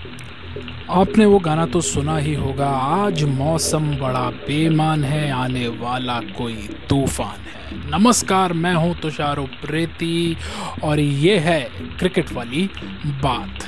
आपने वो गाना तो सुना ही होगा। आज मौसम बड़ा बेमान है, आने वाला कोई तूफ़ान है। नमस्कार, मैं हूँ तुषार उप्रेती और ये है क्रिकेट वाली बात।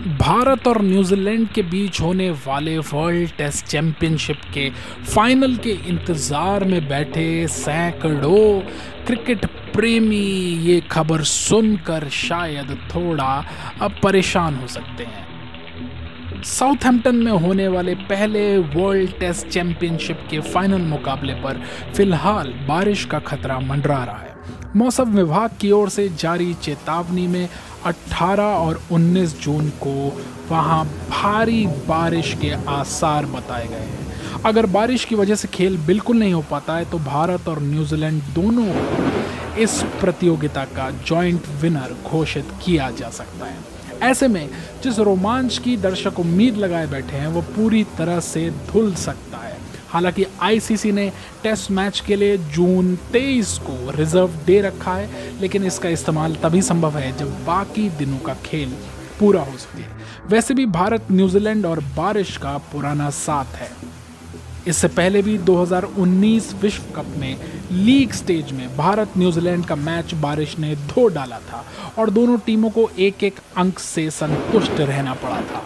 भारत और न्यूजीलैंड के बीच होने वाले वर्ल्ड टेस्ट चैंपियनशिप के फाइनल के इंतज़ार में बैठे सैकड़ों क्रिकेट प्रेमी, ये खबर सुनकर शायद थोड़ा अब परेशान हो सकते हैं। साउथहैम्पटन में होने वाले पहले वर्ल्ड टेस्ट चैंपियनशिप के फाइनल मुकाबले पर फ़िलहाल बारिश का खतरा मंडरा रहा है। मौसम विभाग की ओर से जारी चेतावनी में 18 और 19 जून को वहाँ भारी बारिश के आसार बताए गए हैं। अगर बारिश की वजह से खेल बिल्कुल नहीं हो पाता है तो भारत और न्यूजीलैंड दोनों इस प्रतियोगिता का जॉइंट विनर घोषित किया जा सकता है। ऐसे में जिस रोमांच की दर्शक उम्मीद लगाए बैठे हैं, वो पूरी तरह से धुल सकता है। हालाँकि आईसीसी ने टेस्ट मैच के लिए जून 23 को रिज़र्व डे रखा है, लेकिन इसका इस्तेमाल तभी संभव है जब बाकी दिनों का खेल पूरा हो सके। वैसे भी भारत, न्यूजीलैंड और बारिश का पुराना साथ है। इससे पहले भी 2019 विश्व कप में लीग स्टेज में भारत, न्यूजीलैंड का मैच बारिश ने धो डाला था और दोनों टीमों को एक एक अंक से संतुष्ट रहना पड़ा था।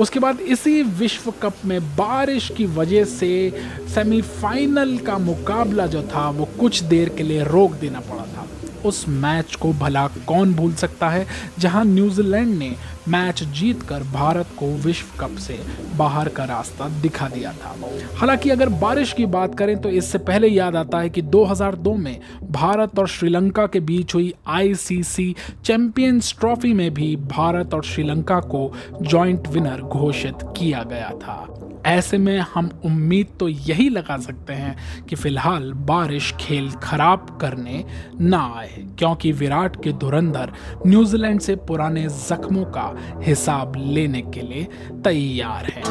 उसके बाद इसी विश्व कप में बारिश की वजह से सेमीफाइनल का मुकाबला जो था, वो कुछ देर के लिए रोक देना पड़ा था। उस मैच को भला कौन भूल सकता है? जहाँ न्यूजीलैंड ने मैच जीतकर भारत को विश्व कप से बाहर का रास्ता दिखा दिया था। हालाँकि अगर बारिश की बात करें तो इससे पहले याद आता है कि 2002 में भारत और श्रीलंका के बीच हुई आईसीसी चैंपियंस ट्रॉफी में भी भारत और श्रीलंका को जॉइंट विनर घोषित किया गया था। ऐसे में हम उम्मीद तो यही लगा सकते हैं कि फ़िलहाल बारिश खेल खराब करने ना आए, क्योंकि विराट के धुरंधर न्यूजीलैंड से पुराने जख्मों का हिसाब लेने के लिए तैयार हैं।